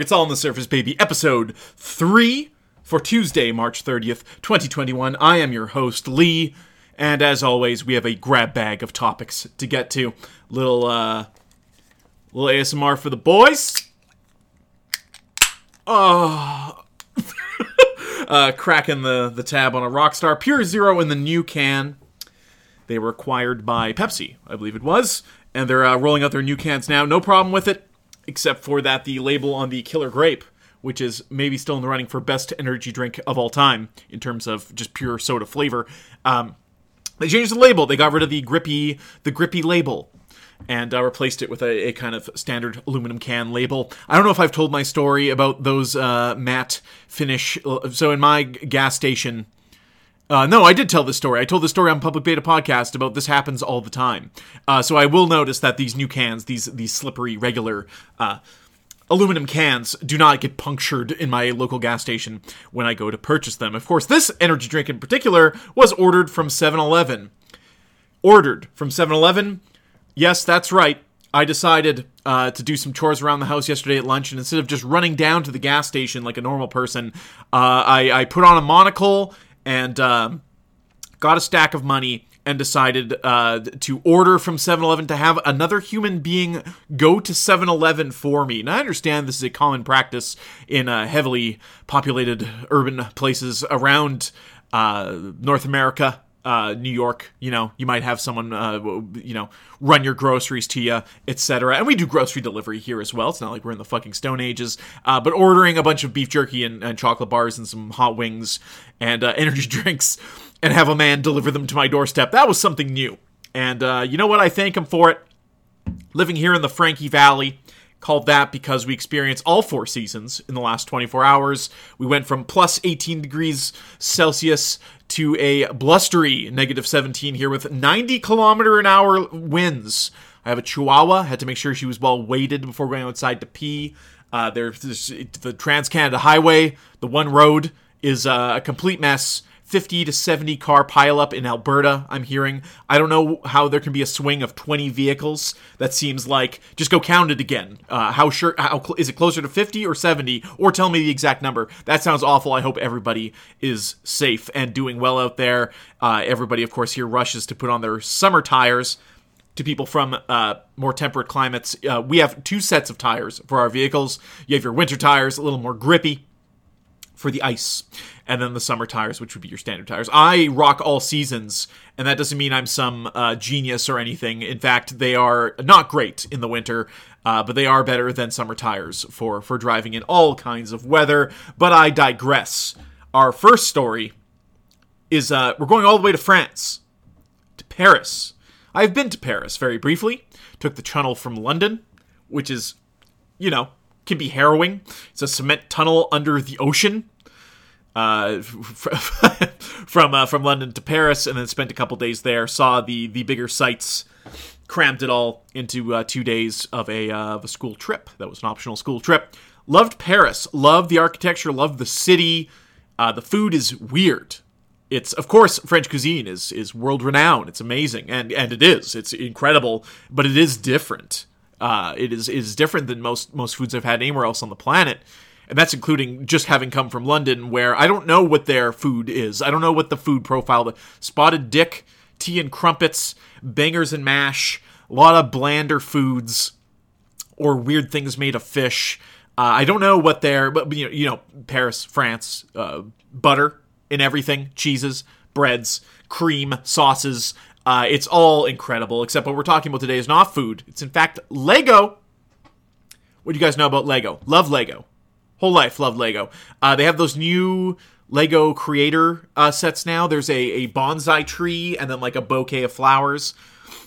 It's all on the surface, baby. Episode three for Tuesday, March 30th, 2021. I am your host, Lee. And as always, we have a grab bag of topics to get to. Little, uh, little ASMR for the boys. Oh. uh, cracking the, the tab on a Rockstar. Pure Zero in the new can. They were acquired by Pepsi, I believe it was. And they're uh, rolling out their new cans now. No problem with it, except for that the label on the Killer Grape, which is maybe still in the running for best energy drink of all time in terms of just pure soda flavor. Um, they changed the label. They got rid of the grippy the grippy label and uh, replaced it with a, a, kind of standard aluminum can label. I don't know if I've told my story about those uh, matte finish. So in my gas station, uh, no, I did tell this story. I told the story on Public Beta podcast about this happens all the time. Uh, so I will notice that these new cans, these these slippery regular uh, aluminum cans, do not get punctured in my local gas station when I go to purchase them. Of course, this energy drink in particular was ordered from 7-Eleven. Ordered from 7-Eleven. Yes, that's right. I decided uh, to do some chores around the house yesterday at lunch, and instead of just running down to the gas station like a normal person, uh, I, I put on a monocle and um, got a stack of money and decided uh, to order from 7-Eleven to have another human being go to 7-Eleven for me. And I understand this is a common practice in uh, heavily populated urban places around uh, North America. Uh, New York, you know, you might have someone, uh, you know, run your groceries to you, etc. And we do grocery delivery here as well. It's not like we're in the fucking Stone Ages. Uh, but ordering a bunch of beef jerky and, and chocolate bars and some hot wings and uh, energy drinks and have a man deliver them to my doorstep. That was something new. And uh, you know what? I thank him for it. Living here in the Frankie Valley, called that because we experienced all four seasons in the last 24 hours. We went from plus 18 degrees Celsius to a blustery negative 17 here with 90 kilometer an hour winds. I have a Chihuahua. Had to make sure she was well weighted before going outside to pee. Uh, there's, the Trans Canada Highway, the one road, is uh, a complete mess. 50 to 70 car pileup in Alberta, I'm hearing. I don't know how there can be a swing of 20 vehicles. That seems like just go count it again. Uh, how sure how cl- is it closer to 50 or 70 or tell me the exact number. That sounds awful. I hope everybody is safe and doing well out there. Uh, everybody of course here rushes to put on their summer tires to people from uh, more temperate climates. Uh, we have two sets of tires for our vehicles. You have your winter tires, a little more grippy for the ice, and then the summer tires, which would be your standard tires. I rock all seasons, and that doesn't mean I'm some uh, genius or anything. In fact, they are not great in the winter, uh, but they are better than summer tires for for driving in all kinds of weather. But I digress. Our first story is uh, we're going all the way to France, to Paris. I've been to Paris very briefly. Took the tunnel from London, which is, you know, can be harrowing. It's a cement tunnel under the ocean uh, from uh, from London to Paris, and then spent a couple days there. Saw the the bigger sights, crammed it all into uh, two days of a uh, of a school trip. That was an optional school trip. Loved Paris. Loved the architecture. Loved the city. Uh, the food is weird. It's of course French cuisine is is world renowned. It's amazing, and and it is. It's incredible, but it is different. Uh, it is is different than most most foods I've had anywhere else on the planet and that's including just having come from London, where I don't know what their food is. I don't know what the food profile. The spotted dick, tea and crumpets, bangers and mash, a lot of blander foods, or weird things made of fish. Uh, I don't know what their, but you know, you know, Paris, France, uh, butter in everything, cheeses, breads, cream, sauces. Uh, it's all incredible. Except what we're talking about today is not food. It's in fact Lego. What do you guys know about Lego? Love Lego whole life loved Lego. Uh, they have those new Lego creator uh, sets now. There's a, a bonsai tree and then like a bouquet of flowers.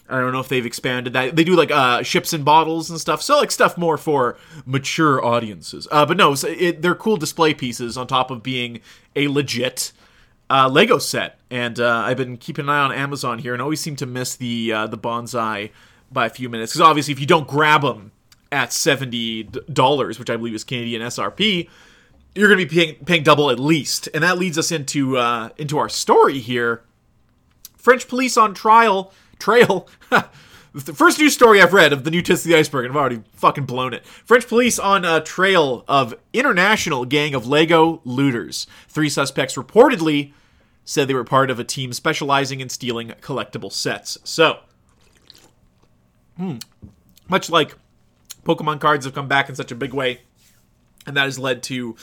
I don't know if they've expanded that. They do like uh, ships and bottles and stuff. So like stuff more for mature audiences. Uh, but no, it, they're cool display pieces on top of being a legit uh, Lego set. And uh, I've been keeping an eye on Amazon here and always seem to miss the uh, the bonsai by a few minutes because obviously if you don't grab them at $70, which I believe is Canadian SRP, you're going to be paying, paying double at least. And that leads us into uh, into our story here. French police on trial trail the first news story I've read of the new tits of the iceberg, and I've already fucking blown it. French police on a trail of international gang of Lego looters. Three suspects reportedly said they were part of a team specializing in stealing collectible sets. So, hmm, much like Pokemon cards have come back in such a big way, and that has led to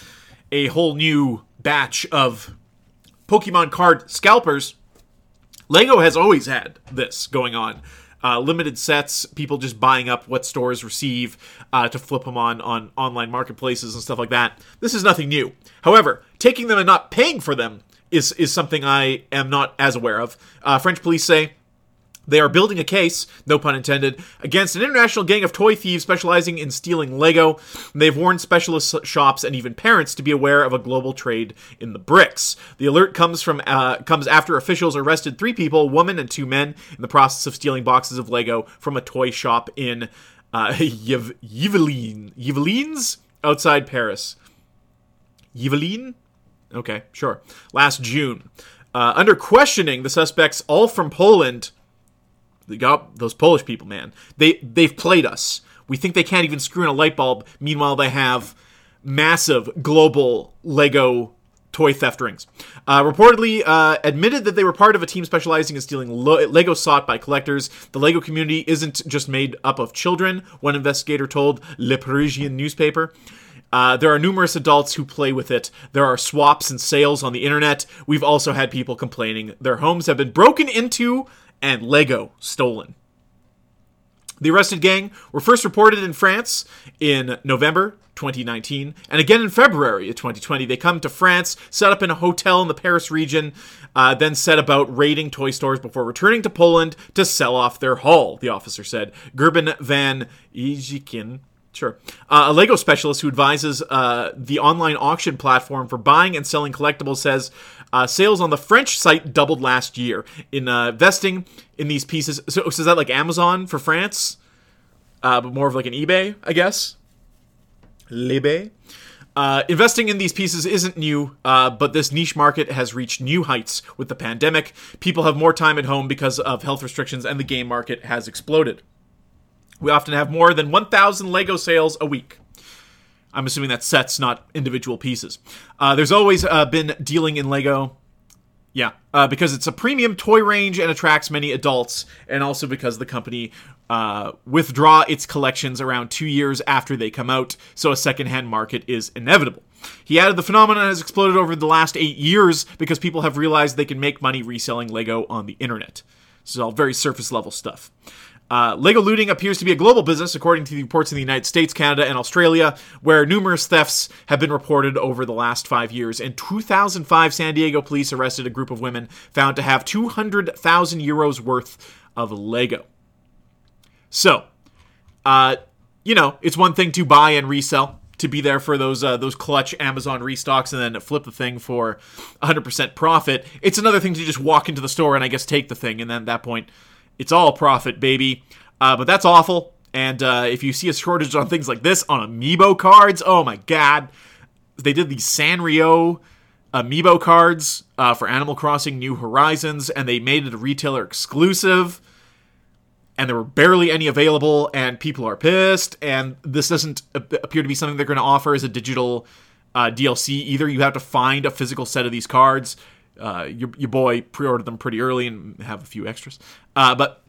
a whole new batch of Pokemon card scalpers. Lego has always had this going on. Uh, limited sets, people just buying up what stores receive uh, to flip them on on online marketplaces and stuff like that. This is nothing new. However, taking them and not paying for them is is something I am not as aware of. Uh, French police say they are building a case, no pun intended, against an international gang of toy thieves specializing in stealing Lego. They've warned specialist shops and even parents to be aware of a global trade in the bricks. The alert comes from uh, comes after officials arrested three people, a woman and two men, in the process of stealing boxes of Lego from a toy shop in uh, Yvelines, Yvelines outside Paris. Yvelines? Okay, sure. Last June. Uh, under questioning, the suspects, all from Poland, got those Polish people, man. They they've played us. We think they can't even screw in a light bulb. Meanwhile, they have massive global Lego toy theft rings. Uh, reportedly uh, admitted that they were part of a team specializing in stealing lo- Lego sought by collectors. The Lego community isn't just made up of children, one investigator told Le Parisien newspaper. Uh, there are numerous adults who play with it. There are swaps and sales on the internet. We've also had people complaining their homes have been broken into and Lego stolen. The arrested gang were first reported in France in November 2019, and again in February of 2020. They come to France, set up in a hotel in the Paris region, uh, then set about raiding toy stores before returning to Poland to sell off their haul, the officer said. Gerben van Ijikin, Sure. Uh, a Lego specialist who advises uh, the online auction platform for buying and selling collectibles says uh, sales on the French site doubled last year. In uh, investing in these pieces, so, so, is that like Amazon for France, uh, but more of like an eBay, I guess. Libé. Uh, investing in these pieces isn't new, uh, but this niche market has reached new heights with the pandemic. People have more time at home because of health restrictions, and the game market has exploded. We often have more than 1,000 Lego sales a week. I'm assuming that's sets, not individual pieces. Uh, there's always uh, been dealing in Lego. Yeah, uh, because it's a premium toy range and attracts many adults, and also because the company uh, withdraw its collections around two years after they come out, so a secondhand market is inevitable. He added the phenomenon has exploded over the last eight years because people have realized they can make money reselling Lego on the internet. This is all very surface level stuff. Uh, Lego looting appears to be a global business, according to the reports in the United States, Canada, and Australia, where numerous thefts have been reported over the last five years. In 2005, San Diego police arrested a group of women found to have 200,000 euros worth of Lego. So, uh, you know, it's one thing to buy and resell, to be there for those uh, those clutch Amazon restocks and then flip the thing for 100% profit. It's another thing to just walk into the store and I guess take the thing, and then at that point it's all profit, baby. Uh, but that's awful. And uh, if you see a shortage on things like this on amiibo cards, oh my god. They did the Sanrio amiibo cards uh, for Animal Crossing New Horizons, and they made it a retailer exclusive. And there were barely any available, and people are pissed. And this doesn't appear to be something they're going to offer as a digital uh, DLC either. You have to find a physical set of these cards uh, your, your boy pre-ordered them pretty early and have a few extras. Uh, but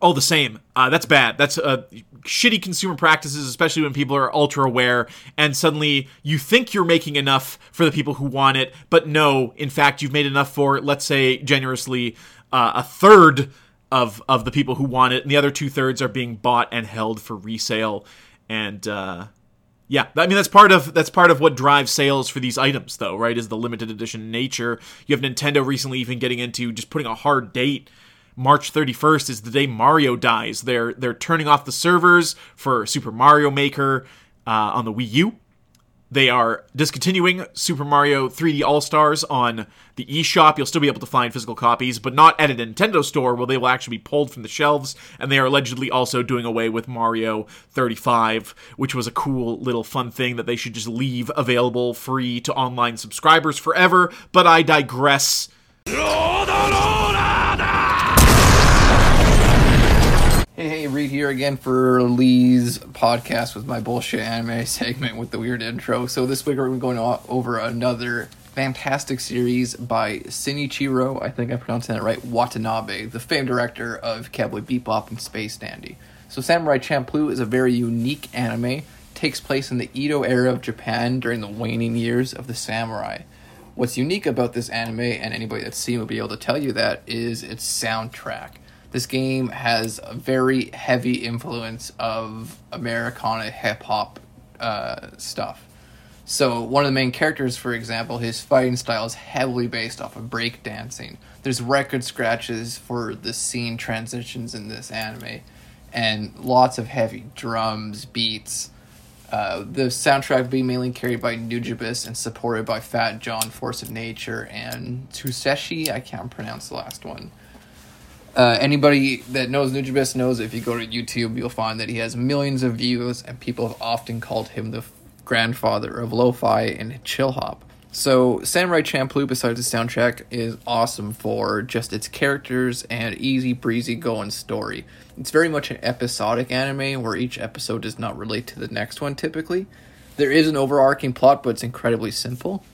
all the same, uh, that's bad. That's uh, shitty consumer practices, especially when people are ultra aware and suddenly you think you're making enough for the people who want it, but no, in fact, you've made enough for, let's say, generously, uh, a third of of the people who want it, and the other two thirds are being bought and held for resale. And uh, yeah, I mean that's part of that's part of what drives sales for these items, though, right? Is the limited edition nature. You have Nintendo recently even getting into just putting a hard date. March 31st is the day Mario dies. They're they're turning off the servers for Super Mario Maker uh, on the Wii U. They are discontinuing Super Mario 3D All Stars on the eShop. You'll still be able to find physical copies, but not at a Nintendo store where they will actually be pulled from the shelves. And they are allegedly also doing away with Mario 35, which was a cool little fun thing that they should just leave available free to online subscribers forever. But I digress. Reed here again for Lee's podcast with my bullshit anime segment with the weird intro. So this week we're going over another fantastic series by Shinichiro, I think I'm pronouncing that right, Watanabe, the famed director of Cowboy Bebop and Space Dandy. So Samurai Champloo is a very unique anime, takes place in the Edo era of Japan during the waning years of the samurai. What's unique about this anime, and anybody that's seen will be able to tell you that, is its soundtrack. This game has a very heavy influence of Americana hip hop uh, stuff. So, one of the main characters, for example, his fighting style is heavily based off of breakdancing. There's record scratches for the scene transitions in this anime, and lots of heavy drums, beats, uh, the soundtrack being mainly carried by Nujabes and supported by Fat Jon, Force of Nature, and Tsuseshi. I can't pronounce the last one. Uh, anybody that knows Nujabes knows if you go to YouTube, you'll find that he has millions of views, and people have often called him the grandfather of lo-fi and chill hop. So, Samurai Champloo, besides the soundtrack, is awesome for just its characters and easy breezy going story. It's very much an episodic anime where each episode does not relate to the next one typically. There is an overarching plot, but it's incredibly simple.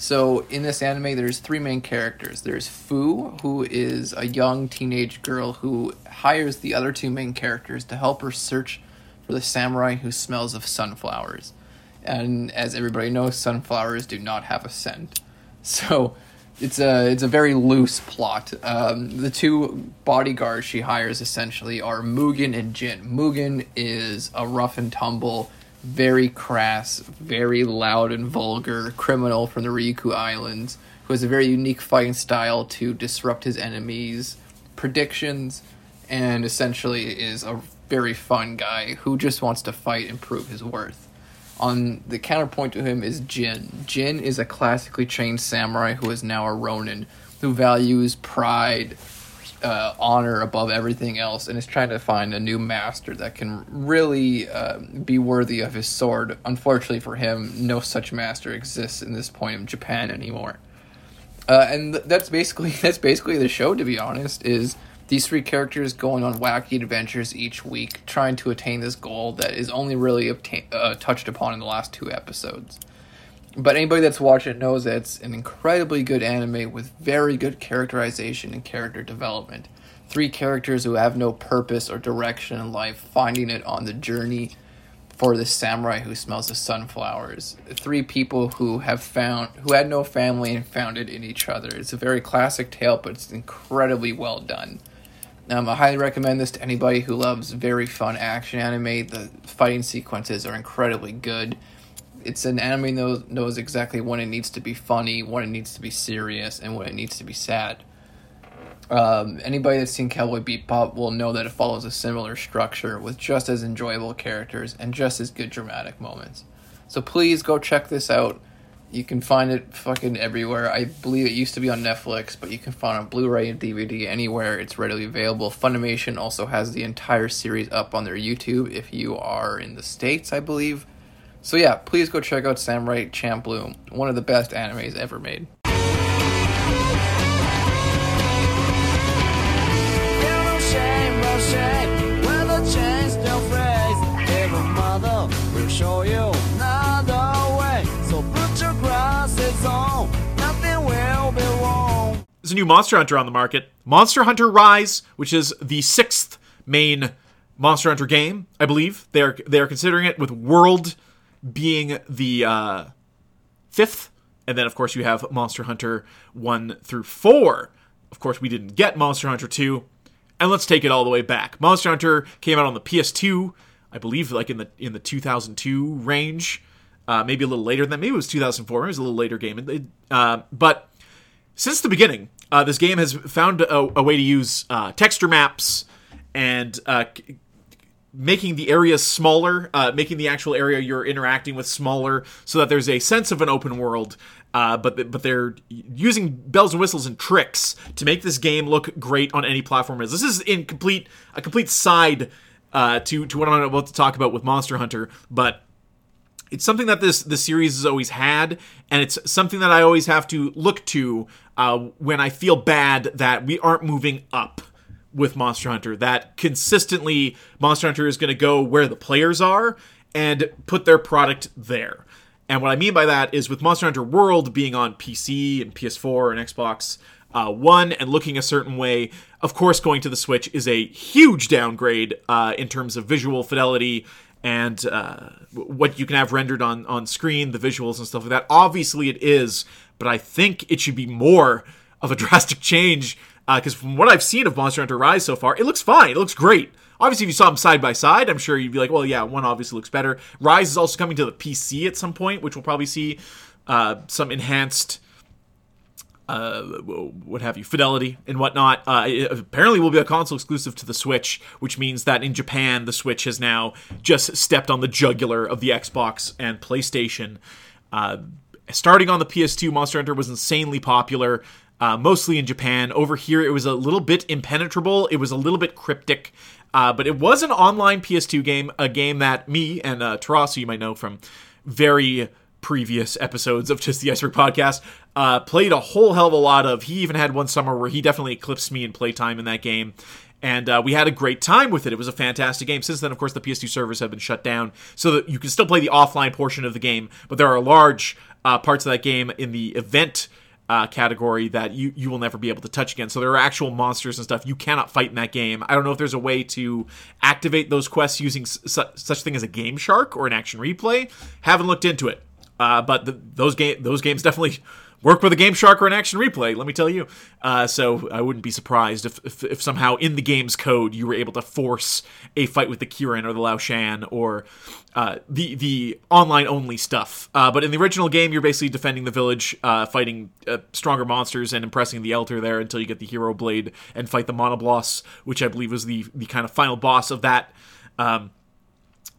So, in this anime, there's three main characters. There's Fu, who is a young teenage girl who hires the other two main characters to help her search for the samurai who smells of sunflowers and as everybody knows, sunflowers do not have a scent. So it's a it's a very loose plot. Um, the two bodyguards she hires essentially are Mugen and Jin. Mugen is a rough and tumble, very crass, very loud and vulgar criminal from the Ryukyu Islands who has a very unique fighting style to disrupt his enemies' predictions, and essentially is a very fun guy who just wants to fight and prove his worth. On the counterpoint to him is Jin. Jin is a classically trained samurai who is now a ronin, who values pride, uh, honor above everything else, and is trying to find a new master that can really uh, be worthy of his sword. Unfortunately for him, no such master exists in this point in Japan anymore. Uh, and th- that's basically that's basically the show. To be honest, is these three characters going on wacky adventures each week, trying to attain this goal that is only really obtain- uh, touched upon in the last two episodes. But anybody that's watched it knows that it's an incredibly good anime with very good characterization and character development. Three characters who have no purpose or direction in life, finding it on the journey for the samurai who smells the sunflowers. Three people who have found who had no family and found it in each other. It's a very classic tale, but it's incredibly well done. Um, I highly recommend this to anybody who loves very fun action anime. The fighting sequences are incredibly good. It's an anime knows knows exactly when it needs to be funny, when it needs to be serious, and when it needs to be sad. Um, anybody that's seen Cowboy Bebop will know that it follows a similar structure with just as enjoyable characters and just as good dramatic moments. So please go check this out. You can find it fucking everywhere. I believe it used to be on Netflix, but you can find it on Blu-ray and DVD anywhere. It's readily available. Funimation also has the entire series up on their YouTube if you are in the states, I believe. So yeah, please go check out Samurai Champloo, one of the best animes ever made. There's a new Monster Hunter on the market. Monster Hunter Rise, which is the sixth main Monster Hunter game, I believe. They are they are considering it with World being the uh, fifth, and then of course you have Monster Hunter one through four. Of course, we didn't get Monster Hunter two, and let's take it all the way back. Monster Hunter came out on the PS2 I believe like in the in the 2002 range, uh, maybe a little later than that. Maybe it was 2004. It was a little later game. Uh, but since the beginning, uh, this game has found a, a way to use uh, texture maps and uh, making the area smaller, uh, making the actual area you're interacting with smaller, so that there's a sense of an open world. Uh, but but they're using bells and whistles and tricks to make this game look great on any platform. Is this is in complete a complete side uh, to to what I'm about to talk about with Monster Hunter, but it's something that this the series has always had, and it's something that I always have to look to uh, when I feel bad that we aren't moving up with Monster Hunter that consistently Monster Hunter is going to go where the players are and put their product there. And what I mean by that is with Monster Hunter World being on PC and PS4 and Xbox uh, One and looking a certain way, of course, going to the Switch is a huge downgrade uh, in terms of visual fidelity and uh, what you can have rendered on on screen, the visuals and stuff like that. Obviously, it is, but I think it should be more of a drastic change because from what I've seen of Monster Hunter Rise so far, it looks fine. It looks great. Obviously, if you saw them side by side, I'm sure you'd be like, well, yeah, one obviously looks better. Rise is also coming to the PC at some point, which we'll probably see uh, some enhanced. Uh, what have you, fidelity and whatnot. Uh, apparently will be a console exclusive to the Switch, which means that in Japan, the Switch has now just stepped on the jugular of the Xbox and PlayStation. Uh, starting on the PS2, Monster Hunter was insanely popular uh, mostly in Japan. Over here, it was a little bit impenetrable. It was a little bit cryptic, uh, but it was an online PS2 game, a game that me and uh, you might know from very previous episodes of just the Iceberg podcast, uh, played a whole hell of a lot of. He even had one summer where he definitely eclipsed me in playtime in that game. And uh, we had a great time with it. It was a fantastic game. Since then, of course, the PS2 servers have been shut down, so that you can still play the offline portion of the game. But there are large uh, parts of that game in the event uh, category that you you will never be able to touch again. So there are actual monsters and stuff you cannot fight in that game. I don't know if there's a way to activate those quests using su- such thing as a game shark or an action replay. Haven't looked into it, uh, but the, those game those games definitely work with a game shark or an action replay let me tell you. Uh, so i wouldn't be surprised if, if, if, somehow in the game's code you were able to force a fight with the kirin or the lao shan or uh, the the online only stuff. Uh, but in the original game you're basically defending the village uh, fighting uh, stronger monsters and impressing the elder there until you get the hero blade and fight the Monoblos which i believe was the, the kind of final boss of that. Um,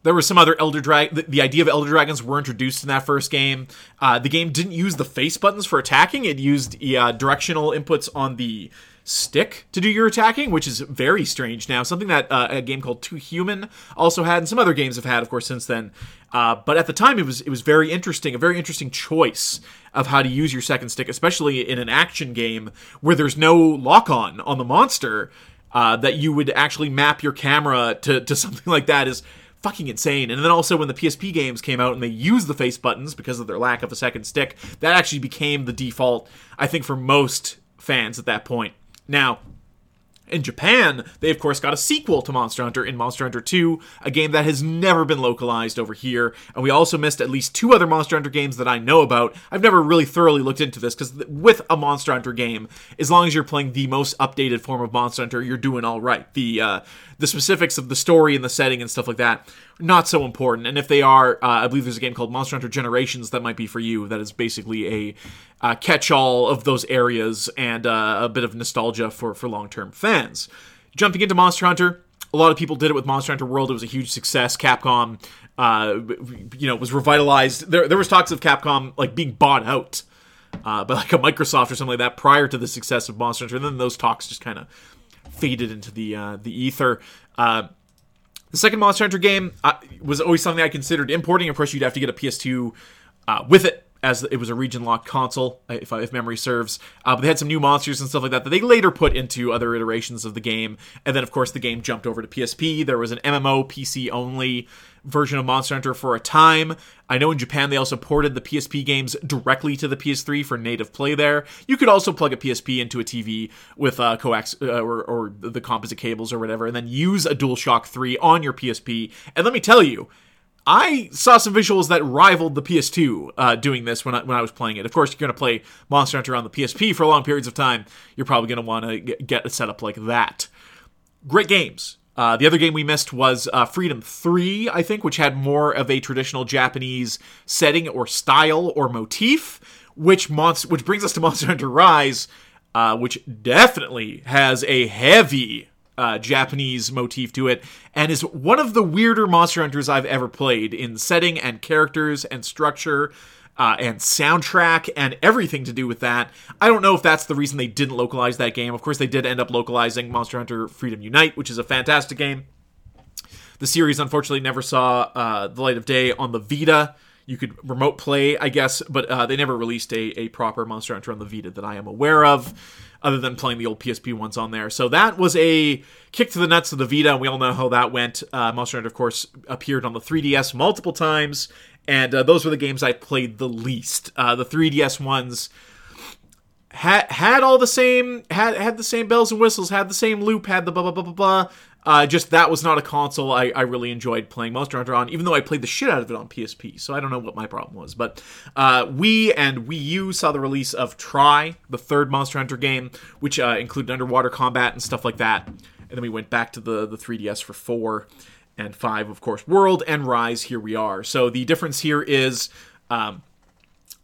there were some other Elder Drag. The, the, idea of Elder Dragons were introduced in that first game. Uh, the game didn't use the face buttons for attacking. It used uh, directional inputs on the stick to do your attacking, which is very strange now. Something that uh, a game called Too Human also had, and some other games have had, of course, since then. Uh, but at the time, it was it was very interesting, a very interesting choice of how to use your second stick, especially in an action game where there's no lock on on the monster. Uh, that you would actually map your camera to, to something like that is fucking insane. And then also when the PSP games came out and they used the face buttons because of their lack of a second stick, that actually became the default, I think, for most fans at that point. Now, in Japan, they of course got a sequel to Monster Hunter in Monster Hunter 2, a game that has never been localized over here. And we also missed at least two other Monster Hunter games that I know about. I've never really thoroughly looked into this because with a Monster Hunter game, as long as you're playing the most updated form of Monster Hunter, you're doing all right. The uh, the specifics of the story and the setting and stuff like that not so important. And if they are, uh, I believe there's a game called Monster Hunter Generations that might be for you. That is basically a uh, catch-all of those areas and uh, a bit of nostalgia for for long-term fans. Jumping into Monster Hunter, a lot of people did it with Monster Hunter World. It was a huge success. Capcom, uh, you know, was revitalized. There there was talks of Capcom like being bought out. Uh, by like a Microsoft or something like that prior to the success of Monster Hunter, and then those talks just kind of faded into the uh, the ether. The second Monster Hunter game uh, was always something I considered importing. Of course, you'd have to get a PS2 uh, with it, as it was a region locked console, uh, if, if memory serves. Uh, but they had some new monsters and stuff like that that they later put into other iterations of the game. And then, of course, the game jumped over to PSP. There was an MMO PC only version of Monster Hunter for a time. I know in Japan they also ported the PSP games directly to the PS3 for native play there. You could also plug a PSP into a TV with uh, coax uh, or, or the composite cables or whatever, and then use a DualShock 3 on your PSP. And let me tell you, I saw some visuals that rivaled the PS2 uh, doing this when I, when I was playing it. Of course, you're going to play Monster Hunter on the PSP for long periods of time. You're probably going to want to get a setup like that. Great games. Uh, the other game we missed was uh, Freedom 3, I think, which had more of a traditional Japanese setting or style or motif, which monst- which brings us to Monster Hunter Rise, uh, which definitely has a heavy uh, Japanese motif to it, and is one of the weirder Monster Hunters I've ever played in setting and characters and structure uh, and soundtrack and everything to do with that. I don't know if that's the reason they didn't localize that game. Of course, they did end up localizing Monster Hunter Freedom Unite, which is a fantastic game. The series unfortunately never saw uh, the light of day on the Vita. You could remote play, I guess, but uh, they never released a, a proper Monster Hunter on the Vita that I am aware of. Other than playing the old PSP ones on there. So that was a kick to the nuts of the Vita, and we all know how that went. Uh, Monster Hunter, of course, appeared on the 3DS multiple times, and uh, those were the games I played the least. Uh, the 3DS ones had had all the same had had the same bells and whistles, had the same loop, had the blah blah blah blah blah. Uh, just that was not a console I, I really enjoyed playing Monster Hunter on, even though I played the shit out of it on PSP. So I don't know what my problem was, but uh, Wii and Wii U saw the release of Tri, the third Monster Hunter game, which uh, included underwater combat and stuff like that. And then we went back to the the 3DS for four and five, of course. World and Rise. Here we are. So the difference here is. Um,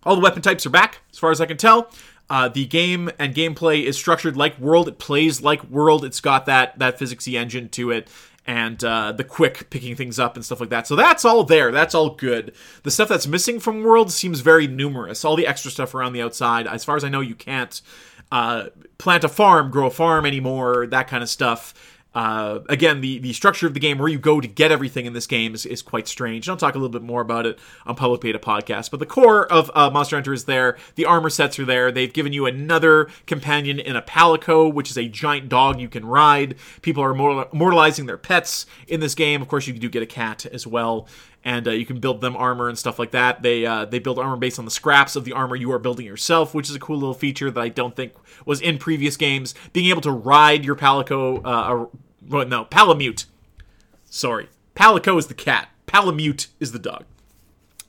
all the weapon types are back, as far as I can tell. Uh, the game and gameplay is structured like World. It plays like World. It's got that that physicsy engine to it, and uh, the quick picking things up and stuff like that. So that's all there. That's all good. The stuff that's missing from World seems very numerous. All the extra stuff around the outside. As far as I know, you can't uh, plant a farm, grow a farm anymore. That kind of stuff. Uh, again, the, the structure of the game, where you go to get everything in this game, is, is quite strange. And I'll talk a little bit more about it on Public Beta Podcast. But the core of uh, Monster Hunter is there. The armor sets are there. They've given you another companion in a Palico, which is a giant dog you can ride. People are immortalizing their pets in this game. Of course, you do get a cat as well. And uh, you can build them armor and stuff like that. They uh, they build armor based on the scraps of the armor you are building yourself, which is a cool little feature that I don't think was in previous games. Being able to ride your Palico uh, well, no, Palamute. Sorry. Palico is the cat. Palamute is the dog.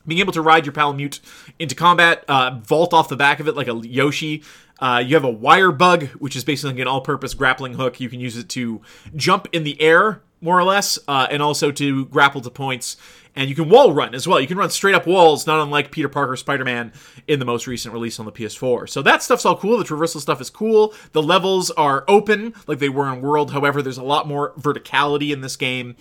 Being able to ride your Palamute into combat, uh, vault off the back of it like a Yoshi. Uh, you have a wire bug, which is basically an all purpose grappling hook. You can use it to jump in the air, more or less, uh, and also to grapple to points and you can wall run as well. You can run straight up walls, not unlike Peter Parker Spider Man in the most recent release on the PS4. So that stuff's all cool. The traversal stuff is cool. The levels are open, like they were in World. However, there's a lot more verticality in this game.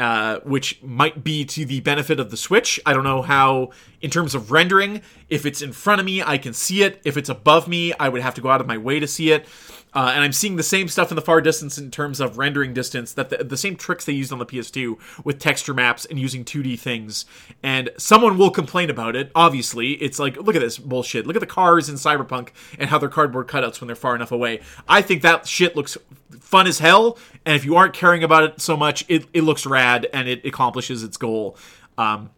Uh, which might be to the benefit of the Switch. I don't know how, in terms of rendering, if it's in front of me, I can see it. If it's above me, I would have to go out of my way to see it. Uh, and I'm seeing the same stuff in the far distance in terms of rendering distance that the, the, same tricks they used on the PS2 with texture maps and using 2D things. And someone will complain about it. Obviously, it's like, look at this bullshit. Look at the cars in Cyberpunk and how they're cardboard cutouts when they're far enough away. I think that shit looks fun as hell. And if you aren't caring about it so much, it, it looks rad and it accomplishes its goal. Um,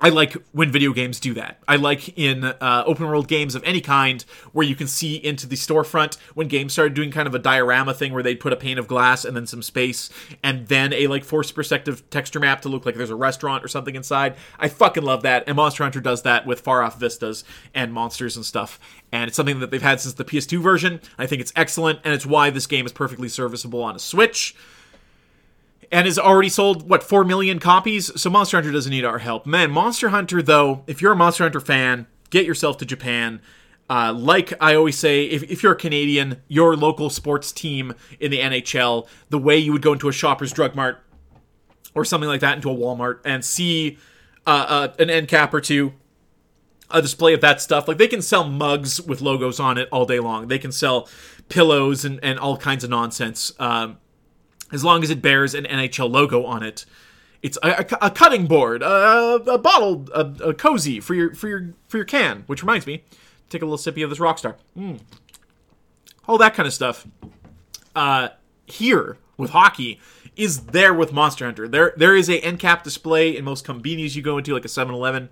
I like when video games do that. I like in uh, open world games of any kind where you can see into the storefront. When games started doing kind of a diorama thing where they'd put a pane of glass and then some space and then a like forced perspective texture map to look like there's a restaurant or something inside. I fucking love that. And Monster Hunter does that with far off vistas and monsters and stuff. And it's something that they've had since the PS2 version. I think it's excellent, and it's why this game is perfectly serviceable on a Switch and has already sold what 4 million copies? So monster hunter doesn't need our help. Man monster hunter though if you're a monster hunter fan get yourself to japan. Uh, like i always say if, if you're a canadian your local sports team in the nhl the way you would go into a shoppers drug mart or something like that into a walmart and see uh, uh, an end cap or two a display of that stuff like they can sell mugs with logos on it all day long. They can sell pillows and, and all kinds of nonsense. Um, as long as it bears an NHL logo on it. It's a, a, a cutting board, a, a bottle, a, cozy for your for your for your can. Which reminds me, take a little sippy of this Rockstar. Mm. All that kind of stuff. Uh, here with hockey is there with Monster Hunter. There there is a end cap display in most convenience you go into, like a 7-Eleven,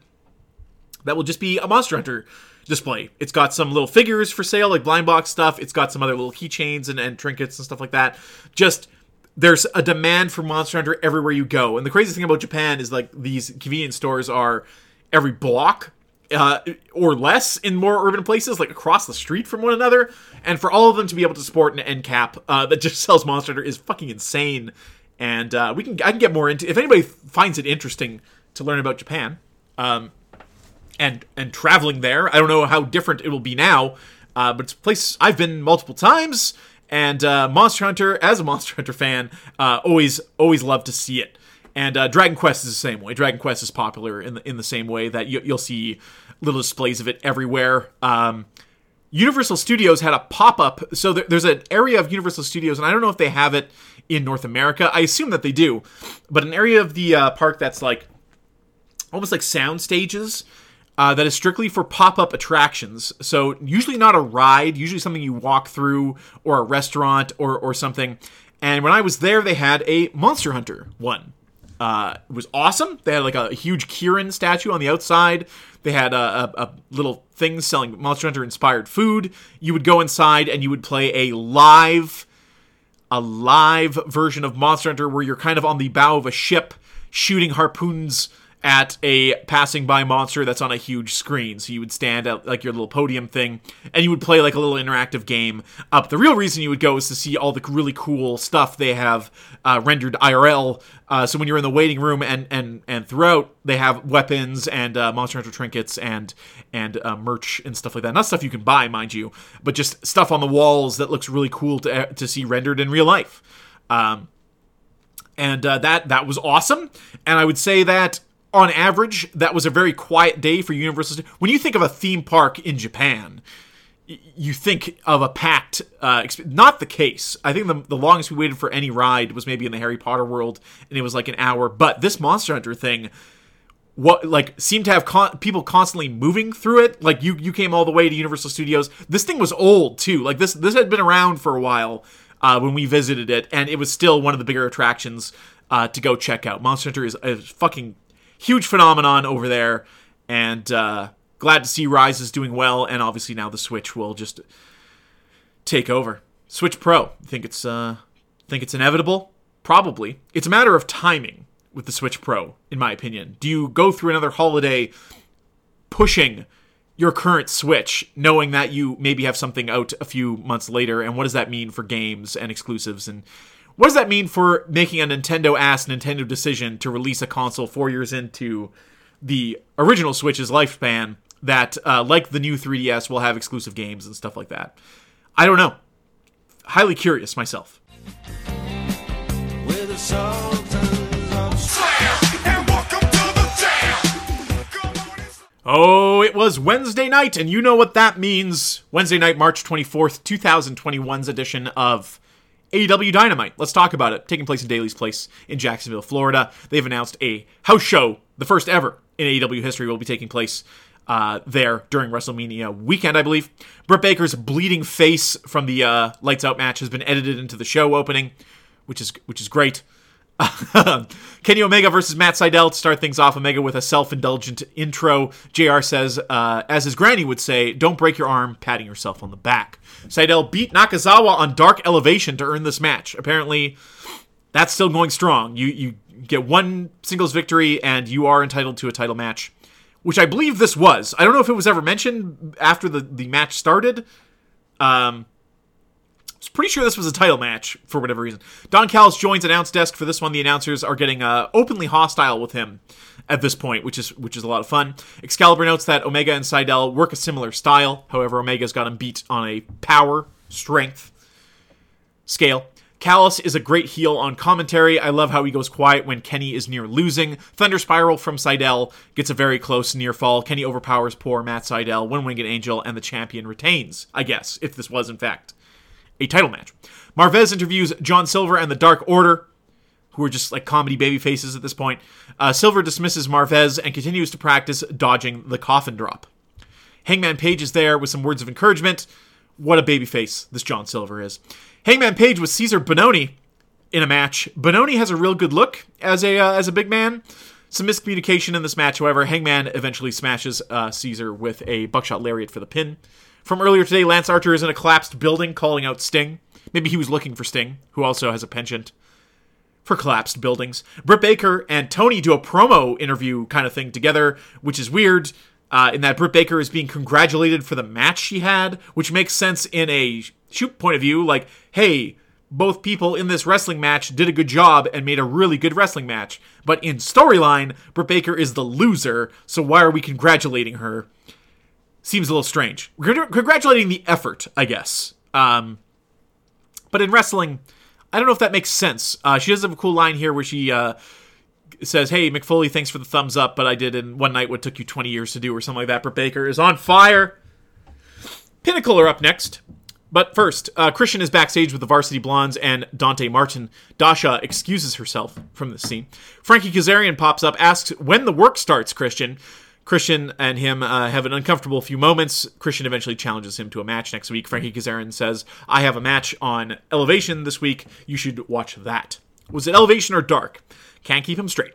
that will just be a Monster Hunter display. It's got some little figures for sale, like blind box stuff. It's got some other little keychains and, and trinkets and stuff like that. Just there's a demand for Monster Hunter everywhere you go. And the crazy thing about Japan is like these convenience stores are every block uh, or less in more urban places, like across the street from one another. And for all of them to be able to support an end cap uh, that just sells Monster Hunter is fucking insane. And uh, we can I can get more into if anybody finds it interesting to learn about Japan, um, and and traveling there. I don't know how different it will be now, uh, but it's a place I've been multiple times. And uh, Monster Hunter, as a Monster Hunter fan, uh, always always love to see it. And uh, Dragon Quest is the same way. Dragon Quest is popular in the in the same way that you, will see little displays of it everywhere. Um, Universal Studios had a pop up. So there, there's an area of Universal Studios, and I don't know if they have it in North America. I assume that they do, but an area of the uh, park that's like almost like sound stages uh, that is strictly for pop up attractions. So, usually not a ride, usually something you walk through or a restaurant or, or something. And when I was there, they had a Monster Hunter one. Uh, it was awesome. They had like a, huge Kirin statue on the outside. They had a, a, a little thing selling Monster Hunter inspired food. You would go inside and you would play a live, a live version of Monster Hunter where you're kind of on the bow of a ship shooting harpoons at a passing by monster that's on a huge screen. So you would stand at like your little podium thing and you would play like a little interactive game up. The real reason you would go is to see all the really cool stuff they have uh, rendered IRL. Uh, so when you're in the waiting room and and and throughout, they have weapons and uh, Monster Hunter trinkets and and uh, merch and stuff like that. Not stuff you can buy, mind you, but just stuff on the walls that looks really cool to to see rendered in real life. Um, and uh, that that was awesome. And I would say that on average, that was a very quiet day for Universal. When you think of a theme park in Japan, you think of a packed. Uh, not the case. I think the, the longest we waited for any ride was maybe in the Harry Potter world, and it was like an hour. But this Monster Hunter thing, what like seemed to have con- people constantly moving through it. Like you, you came all the way to Universal Studios. This thing was old too. Like this, this had been around for a while uh, when we visited it, and it was still one of the bigger attractions uh, to go check out. Monster Hunter is a fucking huge phenomenon over there, and uh, glad to see Rise is doing well, and obviously now the Switch will just take over. Switch Pro, think it's uh, think it's inevitable? Probably. It's a matter of timing with the Switch Pro, in my opinion. Do you go through another holiday pushing your current Switch, knowing that you maybe have something out a few months later, and what does that mean for games and exclusives and what does that mean for making a Nintendo ass Nintendo decision to release a console four years into the original Switch's lifespan that, uh, like the new 3DS, will have exclusive games and stuff like that? I don't know. Highly curious myself. Oh, it was Wednesday night, and you know what that means. Wednesday night, March 24th, 2021's edition of AEW Dynamite. Let's talk about it. Taking place in Daily's Place in Jacksonville, Florida. They've announced a house show, the first ever in AEW history, will be taking place uh, there during WrestleMania weekend, I believe. Britt Baker's bleeding face from the uh, Lights Out match has been edited into the show opening, which is which is great. Kenny Omega versus Matt Sydal to start things off. Omega with a self-indulgent intro. JR says, uh, as his granny would say, "Don't break your arm patting yourself on the back." Sydal beat Nakazawa on Dark Elevation to earn this match. Apparently, that's still going strong. You you get one singles victory and you are entitled to a title match, which I believe this was. I don't know if it was ever mentioned after the the match started. Um, was pretty sure this was a title match for whatever reason. Don Callis joins announce desk for this one. The announcers are getting uh, openly hostile with him at this point, which is which is a lot of fun. Excalibur notes that Omega and Sydal work a similar style. However, Omega's got him beat on a power strength scale. Callis is a great heel on commentary. I love how he goes quiet when Kenny is near losing. Thunder Spiral from Sydal gets a very close near fall. Kenny overpowers poor Matt Sydal, one winged angel, and the champion retains, I guess, if this was in fact a title match. Marvez interviews John Silver and the Dark Order who are just like comedy baby faces at this point. Uh, Silver dismisses Marvez and continues to practice dodging the coffin drop. Hangman Page is there with some words of encouragement. What a baby face this John Silver is. Hangman Page with Cezar Bononi in a match. Bononi has a real good look as a uh, as a big man. Some miscommunication in this match, however. Hangman eventually smashes uh, Cezar with a buckshot lariat for the pin. From earlier today, Lance Archer is in a collapsed building calling out Sting. Maybe he was looking for Sting, who also has a penchant for collapsed buildings. Britt Baker and Tony do a promo interview kind of thing together, which is weird. Uh, in that Britt Baker is being congratulated for the match she had, which makes sense in a shoot point of view. Like, hey, both people in this wrestling match did a good job and made a really good wrestling match. But in storyline, Britt Baker is the loser, so why are we congratulating her? Seems a little strange. Congratulating the effort, I guess. Um, but in wrestling, I don't know if that makes sense. Uh, she does have a cool line here where she uh, says, "Hey, Mick Foley, thanks for the thumbs up, but I did in one night what took you 20 years to do, or something like that." Britt Baker is on fire. Pinnacle are up next. But first, uh, Christian is backstage with the Varsity Blondes and Dante Martin. Dasha excuses herself from this scene. Frankie Kazarian pops up, asks when the work starts, Christian. Christian and him uh, have an uncomfortable few moments. Christian eventually challenges him to a match next week. Frankie Kazarian says, I have a match on Elevation this week. You should watch that. Was it Elevation or Dark? Can't keep him straight.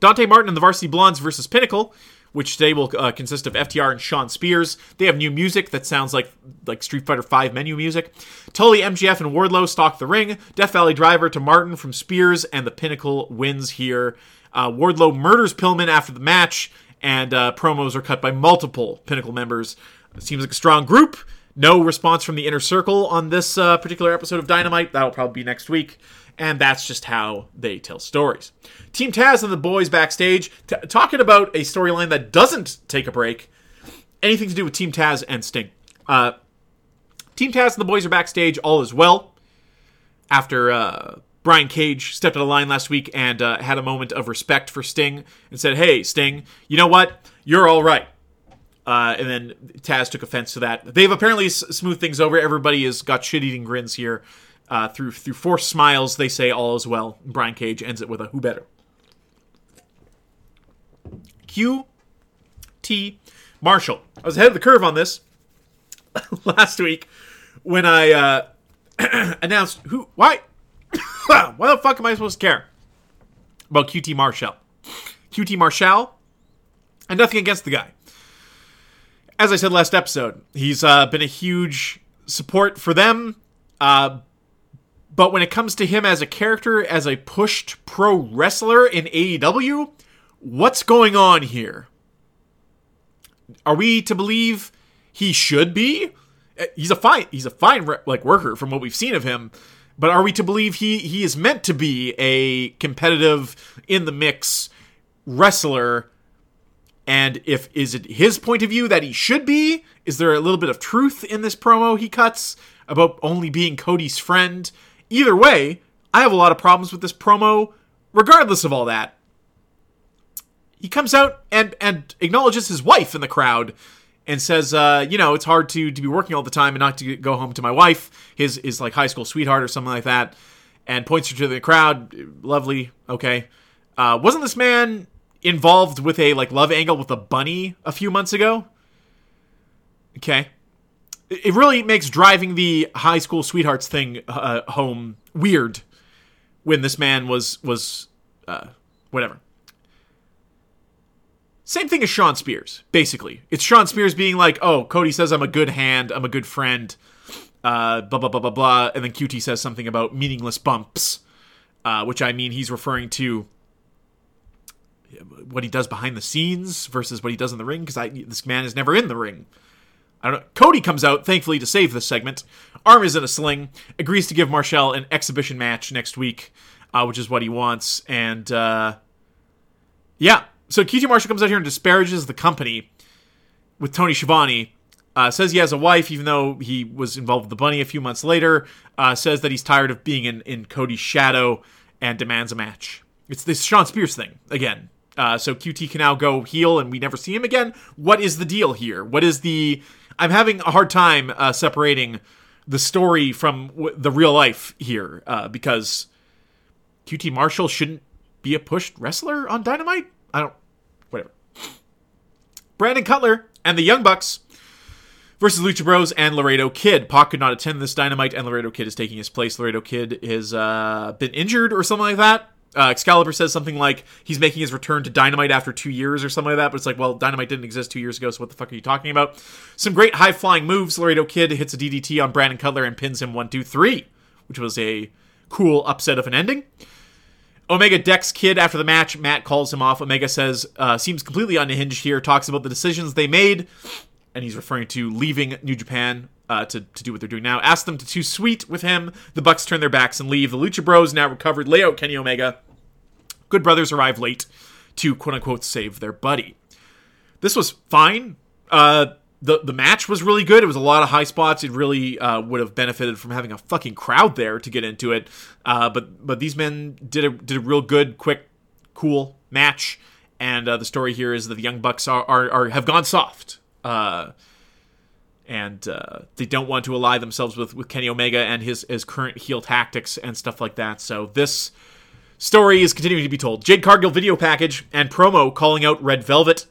Dante Martin and the Varsity Blondes versus Pinnacle, which today will uh, consist of FTR and Shawn Spears. They have new music that sounds like like Street Fighter V menu music. Tully, MJF, and Wardlow stalk the ring. Death Valley Driver to Martin from Spears, and the Pinnacle wins here. Uh, Wardlow murders Pillman after the match, and uh, promos are cut by multiple Pinnacle members. Seems like a strong group. No response from the inner circle on this uh, particular episode of Dynamite. That'll probably be next week. And that's just how they tell stories. Team Taz and the boys backstage t- talking about a storyline that doesn't take a break. Anything to do with Team Taz and Sting. Uh, Team Taz and the boys are backstage. All is well. After uh, Brian Cage stepped out of line last week and uh, had a moment of respect for Sting and said, "Hey, Sting, you know what? You're all right." Uh, and then Taz took offense to that. They've apparently s- smoothed things over. Everybody has got shit-eating grins here. Uh, through through forced smiles, they say all is well. Brian Cage ends it with a "Who better?" Q T Marshall. I was ahead of the curve on this last week when I uh, announced who why why the fuck am I supposed to care about QT Marshall? QT Marshall, and nothing against the guy. As I said last episode, he's uh, been a huge support for them. Uh, but when it comes to him as a character, as a pushed pro wrestler in AEW, what's going on here? Are we to believe he should be? Uh, He's a fine, he's a fine like worker from what we've seen of him. But are we to believe he he is meant to be a competitive in the mix wrestler? And if is it his point of view that he should be? Is there a little bit of truth in this promo he cuts about only being Cody's friend? Either way, I have a lot of problems with this promo, regardless of all that. He comes out and and acknowledges his wife in the crowd and says, uh, you know, it's hard to to be working all the time and not to go home to my wife, his his like high school sweetheart or something like that, and points her to the crowd. Lovely, okay. Uh, wasn't this man involved with a like love angle with a bunny a few months ago? Okay, it really makes driving the high school sweethearts thing uh, home weird when this man was was uh, whatever. Same thing as Shawn Spears, basically. It's Shawn Spears being like, "Oh, Cody says I'm a good hand, I'm a good friend." Uh, blah blah blah blah blah, and then QT says something about meaningless bumps, uh, which I mean he's referring to what he does behind the scenes versus what he does in the ring because this man is never in the ring. I don't know. Cody comes out, thankfully, to save this segment. Arm is in a sling, agrees to give Marshall an exhibition match next week, uh, which is what he wants. And, uh, yeah. So QT Marshall comes out here and disparages the company with Tony Schiavone. Uh, says he has a wife, even though he was involved with the bunny a few months later. Uh, says that he's tired of being in, in Cody's shadow and demands a match. It's this Shawn Spears thing, again. Uh, so QT can now go heel and we never see him again. What is the deal here? What is the. I'm having a hard time uh, separating the story from w- the real life here uh, because QT Marshall shouldn't be a pushed wrestler on Dynamite. I don't. Brandon Cutler and the Young Bucks versus Lucha Bros and Laredo Kid. Pac could not attend this Dynamite, and Laredo Kid is taking his place. Laredo Kid has uh, been injured or something like that. Uh, Excalibur says something like he's making his return to Dynamite after two years or something like that, but it's like, well, Dynamite didn't exist two years ago, so what the fuck are you talking about? Some great high flying moves. Laredo Kid hits a DDT on Brandon Cutler and pins him one, two, three, which was a cool upset of an ending. Omega decks Kid after the match. Matt calls him off. Omega says, uh, seems completely unhinged here, talks about the decisions they made, and he's referring to leaving New Japan uh, to, to do what they're doing now. Ask them to too sweet with him. The Bucks turn their backs and leave. The Lucha Bros now recovered, lay out Kenny Omega. Good Brothers arrive late to quote unquote save their buddy. This was fine. Uh, the the match was really good. It was a lot of high spots. It really uh, would have benefited from having a fucking crowd there to get into it. Uh, but but these men did a did a real good, quick, cool match. And uh, the story here is that the Young Bucks are, are, are have gone soft. Uh, and uh, they don't want to ally themselves with, with Kenny Omega and his, his current heel tactics and stuff like that. So this story is continuing to be told. Jade Cargill video package and promo calling out Red Velvet.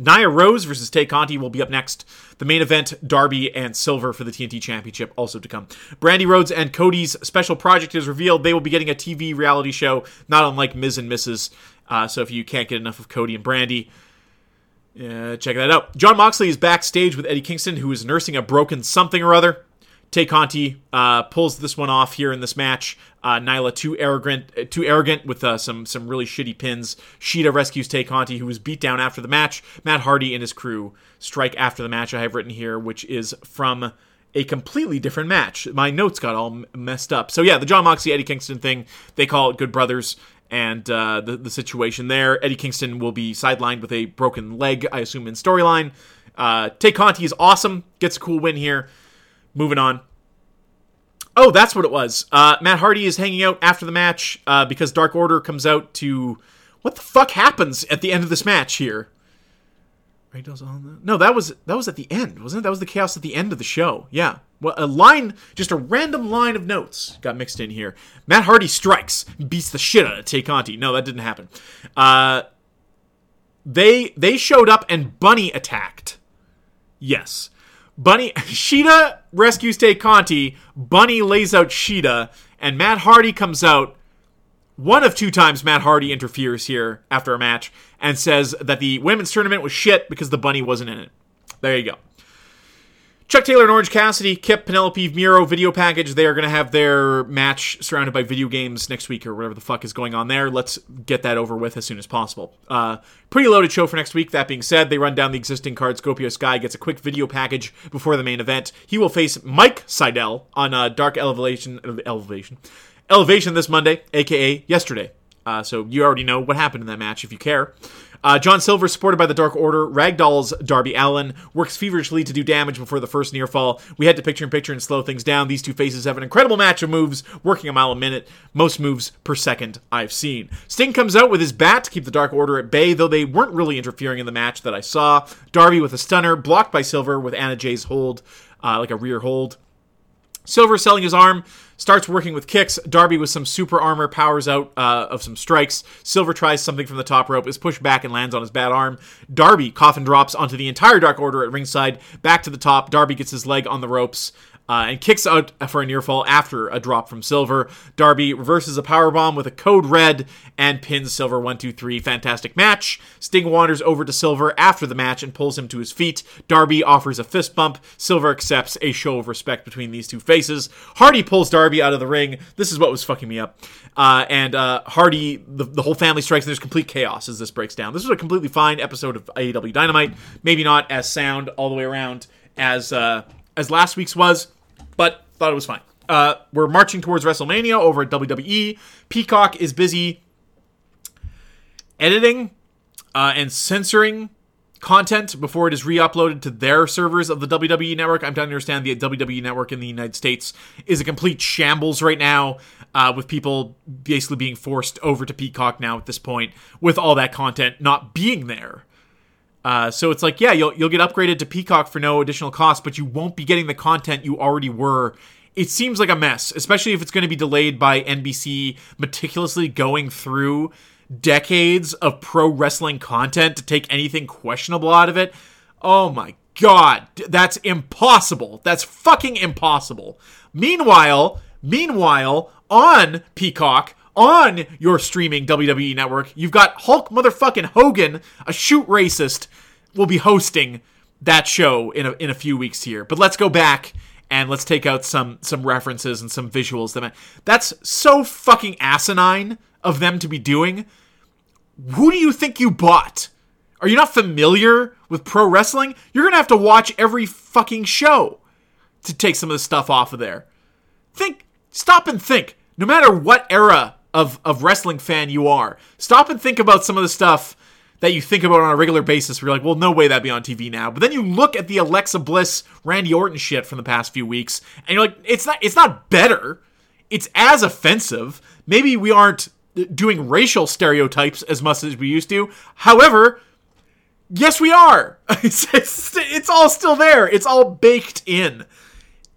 Nyla Rose versus Tay Conti will be up next. The main event, Darby and Silver for the TNT Championship, also to come. Brandi Rhodes and Cody's special project is revealed. They will be getting a TV reality show, not unlike Miz and Mrs. Uh, so if you can't get enough of Cody and Brandy, uh, check that out. Jon Moxley is backstage with Eddie Kingston, who is nursing a broken something or other. Tay Conti uh, pulls this one off here in this match. Uh, Nyla too arrogant, uh, too arrogant with uh, some some really shitty pins. Shida rescues Tay Conti, who was beat down after the match. Matt Hardy and his crew strike after the match. I have written here, which is from a completely different match. My notes got all messed up. So yeah, the Jon Moxley Eddie Kingston thing. They call it Good Brothers. And uh, the the situation there, Eddie Kingston will be sidelined with a broken leg, I assume in storyline. Uh, Tay Conti is awesome, gets a cool win here. Moving on. Oh, that's what it was. Uh, Matt Hardy is hanging out after the match uh, because Dark Order comes out to. What the fuck happens at the end of this match here? No, that was that was at the end, wasn't it? That was the chaos at the end of the show. Yeah. Well, a line, just a random line of notes got mixed in here. Matt Hardy strikes, beats the shit out of Tay Conti. No, that didn't happen. Uh, they they showed up and Bunny attacked. Yes. Bunny Shida rescues Tay Conti, Bunny lays out Shida, and Matt Hardy comes out. One of two times Matt Hardy interferes here after a match and says that the women's tournament was shit because the bunny wasn't in it. There you go. Chuck Taylor and Orange Cassidy, Kip, Penelope, Miro video package. They are going to have their match surrounded by video games next week or whatever the fuck is going on there. Let's get that over with as soon as possible. Uh, pretty loaded show for next week. That being said, they run down the existing card. Scorpio Sky gets a quick video package before the main event. He will face Mike Sydal on uh, Dark Elevation, Elevation, Elevation this Monday, aka yesterday. Uh, so you already know what happened in that match if you care. Uh, John Silver, supported by the Dark Order, ragdolls Darby Allin, works feverishly to do damage before the first near fall. We head to picture in picture and slow things down. These two faces have an incredible match of moves, working a mile a minute, most moves per second I've seen. Sting comes out with his bat to keep the Dark Order at bay, though they weren't really interfering in the match that I saw. Darby with a stunner, blocked by Silver with Anna Jay's hold, uh, like a rear hold. Silver selling his arm, starts working with kicks. Darby with some super armor powers out uh, of some strikes. Silver tries something from the top rope, is pushed back and lands on his bad arm. Darby coffin drops onto the entire Dark Order at ringside, back to the top. Darby gets his leg on the ropes uh, and kicks out for a near fall after a drop from Silver. Darby reverses a power bomb with a code red and pins Silver 1 2 3. Fantastic match. Sting wanders over to Silver after the match and pulls him to his feet. Darby offers a fist bump. Silver accepts a show of respect between these two faces. Hardy pulls Darby out of the ring. This is what was fucking me up. Uh, and uh, Hardy, the, the whole family strikes, and there's complete chaos as this breaks down. This was a completely fine episode of AEW Dynamite. Maybe not as sound all the way around as uh, as last week's was but thought it was fine. Uh, we're marching towards WrestleMania over at WWE. Peacock is busy editing uh, and censoring content before it is re-uploaded to their servers of the WWE network. I'm trying to understand the WWE network in the United States is a complete shambles right now, uh, with people basically being forced over to Peacock now at this point, with all that content not being there. Uh, so it's like, yeah, you'll you'll get upgraded to Peacock for no additional cost, but you won't be getting the content you already were. It seems like a mess, especially if it's going to be delayed by NBC meticulously going through decades of pro wrestling content to take anything questionable out of it. Oh my god, that's impossible. That's fucking impossible. Meanwhile, meanwhile, on Peacock, on your streaming WWE network. You've got Hulk motherfucking Hogan, a shoot racist, will be hosting that show in a, in a few weeks here. But let's go back and let's take out some some references and some visuals. That that's so fucking asinine of them to be doing. Who do you think you bought? Are you not familiar with pro wrestling? You're gonna have to watch every fucking show to take some of the stuff off of there. Think, stop and think. No matter what era of of wrestling fan you are. Stop and think about some of the stuff that you think about on a regular basis. Where you're like, well, no way that'd be on TV now. But then you look at the Alexa Bliss, Randy Orton shit from the past few weeks, and you're like, it's not it's not better. It's as offensive. Maybe we aren't doing racial stereotypes as much as we used to. However, yes, we are. It's, it's, it's all still there. It's all baked in.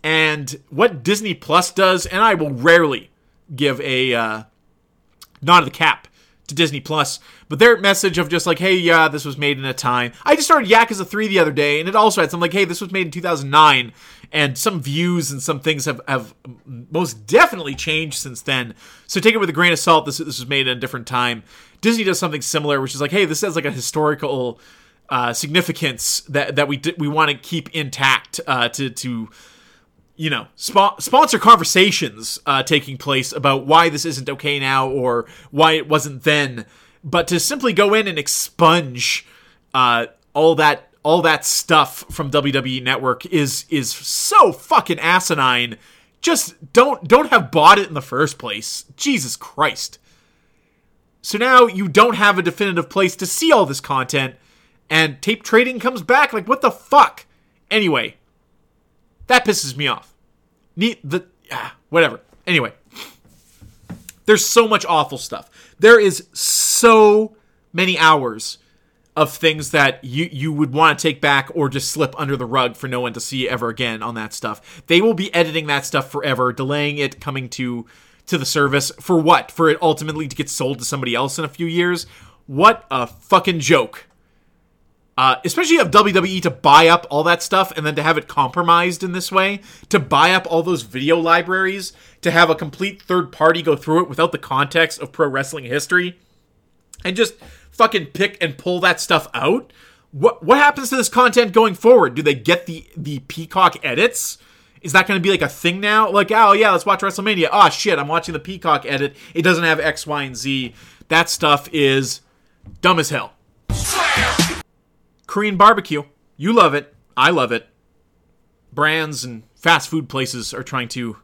And what Disney Plus does, and I will rarely give a uh, nod of the cap to Disney Plus. But their message of just like, hey, yeah, this was made in a time. I just started Yakuza 3 the other day, and it also had some like, hey, this was made in 2009, and some views and some things have, have most definitely changed since then. So take it with a grain of salt. This, this was made in a different time. Disney does something similar, which is like, hey, this has like a historical uh, significance that that we d- we want to keep intact uh, to to you know sp- sponsor conversations uh, taking place about why this isn't okay now or why it wasn't then, but to simply go in and expunge uh, all that all that stuff from WWE Network is is so fucking asinine. Just don't don't have bought it in the first place. Jesus Christ. So now you don't have a definitive place to see all this content, and tape trading comes back. Like, what the fuck? Anyway, that pisses me off. Need the ah, whatever. Anyway, there's so much awful stuff. There is so many hours of things that you you would want to take back or just slip under the rug for no one to see ever again on that stuff. They will be editing that stuff forever, delaying it coming to to the service for what? For it ultimately to get sold to somebody else in a few years? What a fucking joke. Uh, especially of WWE to buy up all that stuff and then to have it compromised in this way, to buy up all those video libraries, to have a complete third party go through it without the context of pro wrestling history, and just fucking pick and pull that stuff out. What what happens to this content going forward? Do they get the the Peacock edits? Is that going to be like a thing now? Like, oh yeah, let's watch WrestleMania. Oh shit, I'm watching the Peacock edit. It doesn't have X, Y, and Z. That stuff is dumb as hell. Korean barbecue. You love it. I love it. Brands and fast food places are trying to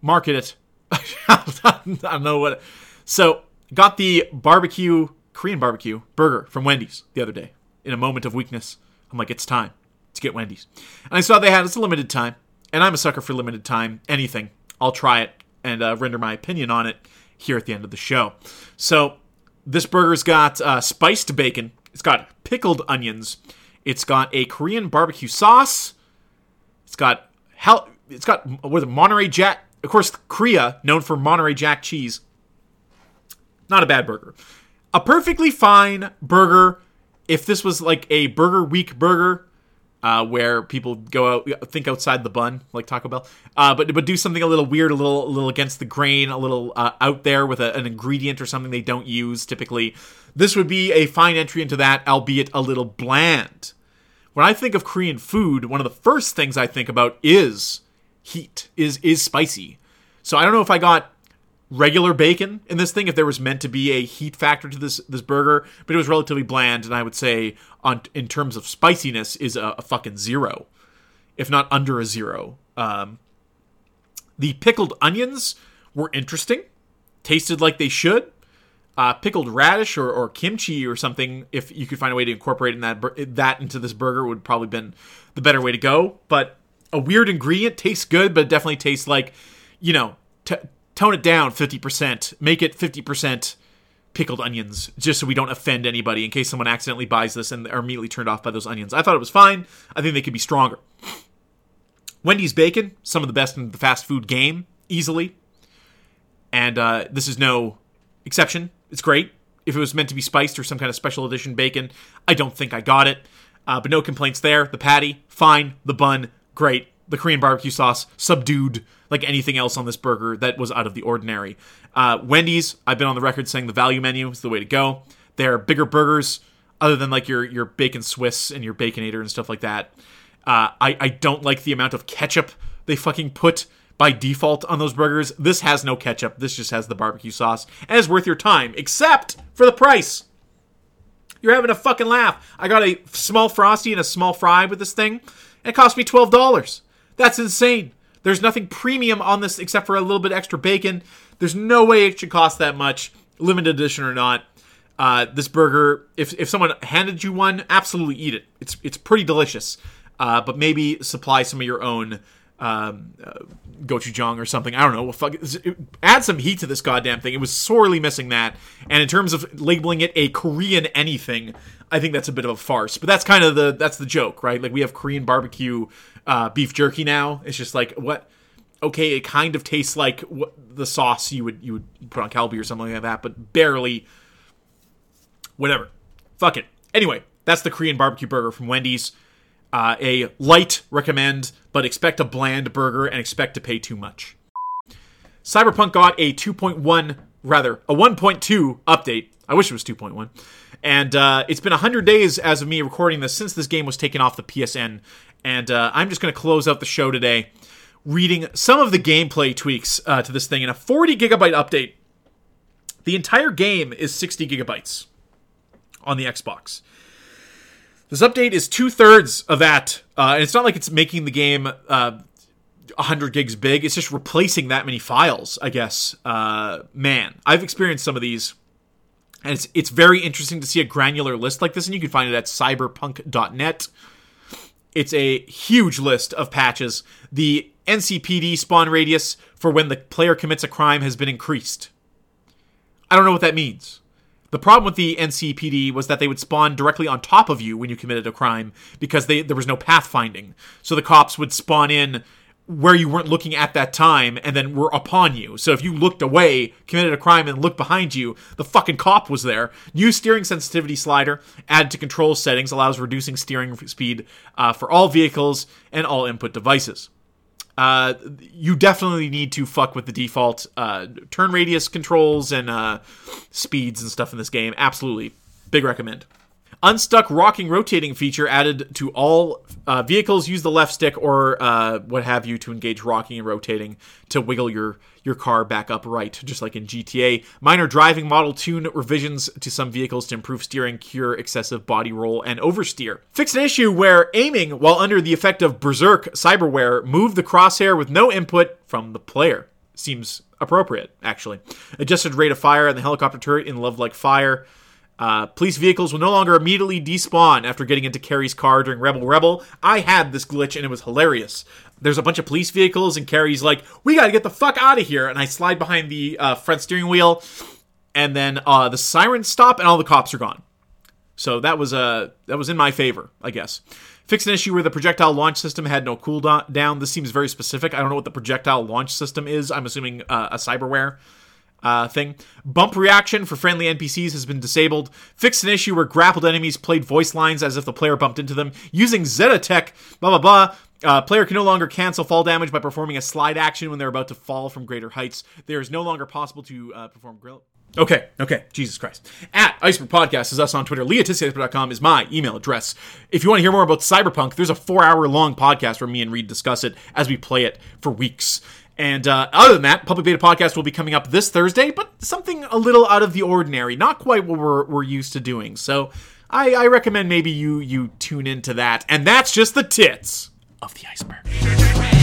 market it. I don't know what. So, got the barbecue, Korean barbecue burger from Wendy's the other day in a moment of weakness. I'm like, it's time to get Wendy's. And I saw they had it's a limited time, and I'm a sucker for limited time. Anything, I'll try it and uh, render my opinion on it here at the end of the show. So this burger's got uh, spiced bacon. It's got pickled onions. It's got a Korean barbecue sauce. It's got hell. It's got what is Monterey Jack. Of course, Korea known for Monterey Jack cheese. Not a bad burger. A perfectly fine burger. If this was like a Burger Week burger, uh, where people go out think outside the bun like Taco Bell, uh, but but do something a little weird, a little a little against the grain, a little uh, out there with a, an ingredient or something they don't use typically. This would be a fine entry into that, albeit a little bland. When I think of Korean food, one of the first things I think about is heat, is is spicy. So I don't know if I got regular bacon in this thing if there was meant to be a heat factor to this this burger but it was relatively bland and i would say on in terms of spiciness is a, a fucking zero if not under a zero. Um, the pickled onions were interesting tasted like they should. Uh, pickled radish or, or kimchi or something if you could find a way to incorporate in that that into this burger would probably been the better way to go but a weird ingredient tastes good but it definitely tastes like you know t- tone it down 50%, make it 50% pickled onions, just so we don't offend anybody in case someone accidentally buys this and are immediately turned off by those onions. I thought it was fine. I think they could be stronger. Wendy's bacon, some of the best in the fast food game, easily. And uh, this is no exception. It's great. If it was meant to be spiced or some kind of special edition bacon, I don't think I got it. Uh, but no complaints there. The patty, fine. The bun, great. The Korean barbecue sauce, subdued like anything else on this burger that was out of the ordinary. Uh, Wendy's, I've been on the record saying the value menu is the way to go. They're bigger burgers, other than like your your bacon Swiss and your baconator and stuff like that. Uh, I I don't like the amount of ketchup they fucking put by default on those burgers. This has no ketchup. This just has the barbecue sauce, and it's worth your time, except for the price. You're having a fucking laugh. I got a small frosty and a small fry with this thing. And it cost me twelve dollars. That's insane. There's nothing premium on this except for a little bit extra bacon. There's no way it should cost that much, limited edition or not. Uh, this burger, if, if someone handed you one, absolutely eat it. It's it's pretty delicious. Uh, but maybe supply some of your own um, uh, gochujang or something. I don't know. Well, fuck, add some heat to this goddamn thing. It was sorely missing that. And in terms of labeling it a Korean anything, I think that's a bit of a farce. But that's kind of the that's the joke, right? Like we have Korean barbecue uh, beef jerky now. It's just like what okay, it kind of tastes like what, the sauce you would you would put on kalbi or something like that, but barely. Whatever, fuck it. Anyway, that's the Korean barbecue burger from Wendy's. Uh, a light recommend, but expect a bland burger and expect to pay too much. Cyberpunk got a 2.1, rather, a 1.2 update. I wish it was 2.1. And uh, it's been 100 days as of me recording this since this game was taken off the PSN. And uh, I'm just going to close out the show today reading some of the gameplay tweaks uh, to this thing in a 40 gigabyte update. The entire game is 60 gigabytes on the Xbox. This update is two thirds of that, uh, and it's not like it's making the game uh, 100 gigs big. It's just replacing that many files, I guess. Uh, man, I've experienced some of these, and it's it's very interesting to see a granular list like this, and you can find it at cyberpunk.net. It's a huge list of patches. The NCPD spawn radius for when the player commits a crime has been increased. I don't know what that means. The problem with the NCPD was that they would spawn directly on top of you when you committed a crime because they, there was no pathfinding. So the cops would spawn in where you weren't looking at that time and then were upon you. So if you looked away, committed a crime, and looked behind you, the fucking cop was there. New steering sensitivity slider added to control settings allows reducing steering speed uh, for all vehicles and all input devices. Uh, you definitely need to fuck with the default uh, turn radius controls and uh, speeds and stuff in this game. Absolutely. Big recommend. Unstuck rocking rotating feature added to all uh, vehicles. Use the left stick or uh, what have you to engage rocking and rotating to wiggle your your car back upright, just like in GTA. Minor driving model tune revisions to some vehicles to improve steering, cure excessive body roll, and oversteer. Fix an issue where aiming while under the effect of Berserk cyberware moved the crosshair with no input from the player. Seems appropriate, actually. Adjusted rate of fire and the helicopter turret in Love Like Fire. Uh, police vehicles will no longer immediately despawn after getting into Kerry's car during Rebel Rebel. I had this glitch and it was hilarious. There's a bunch of police vehicles and Kerry's like, "We gotta get the fuck out of here!" And I slide behind the uh, front steering wheel, and then uh, the sirens stop and all the cops are gone. So that was uh, that was in my favor, I guess. Fix an issue where the projectile launch system had no cooldown. Down. This seems very specific. I don't know what the projectile launch system is. I'm assuming uh, a cyberware uh, thing. Bump reaction for friendly NPCs has been disabled. Fixed an issue where grappled enemies played voice lines as if the player bumped into them. Using Zetatech, blah blah blah. Uh, player can no longer cancel fall damage by performing a slide action when they're about to fall from greater heights. There is no longer possible to uh, perform grill. Okay, okay, Jesus Christ. At Iceberg Podcast is us on Twitter. LeahTissiiceberg.com is my email address. If you want to hear more about Cyberpunk, there's a four hour long podcast where me and Reed discuss it as we play it for weeks. And uh, other than that, Public Beta Podcast will be coming up this Thursday, but something a little out of the ordinary, not quite what we're, we're used to doing. So I, I recommend maybe you you tune into that. And that's just the tits of the iceberg.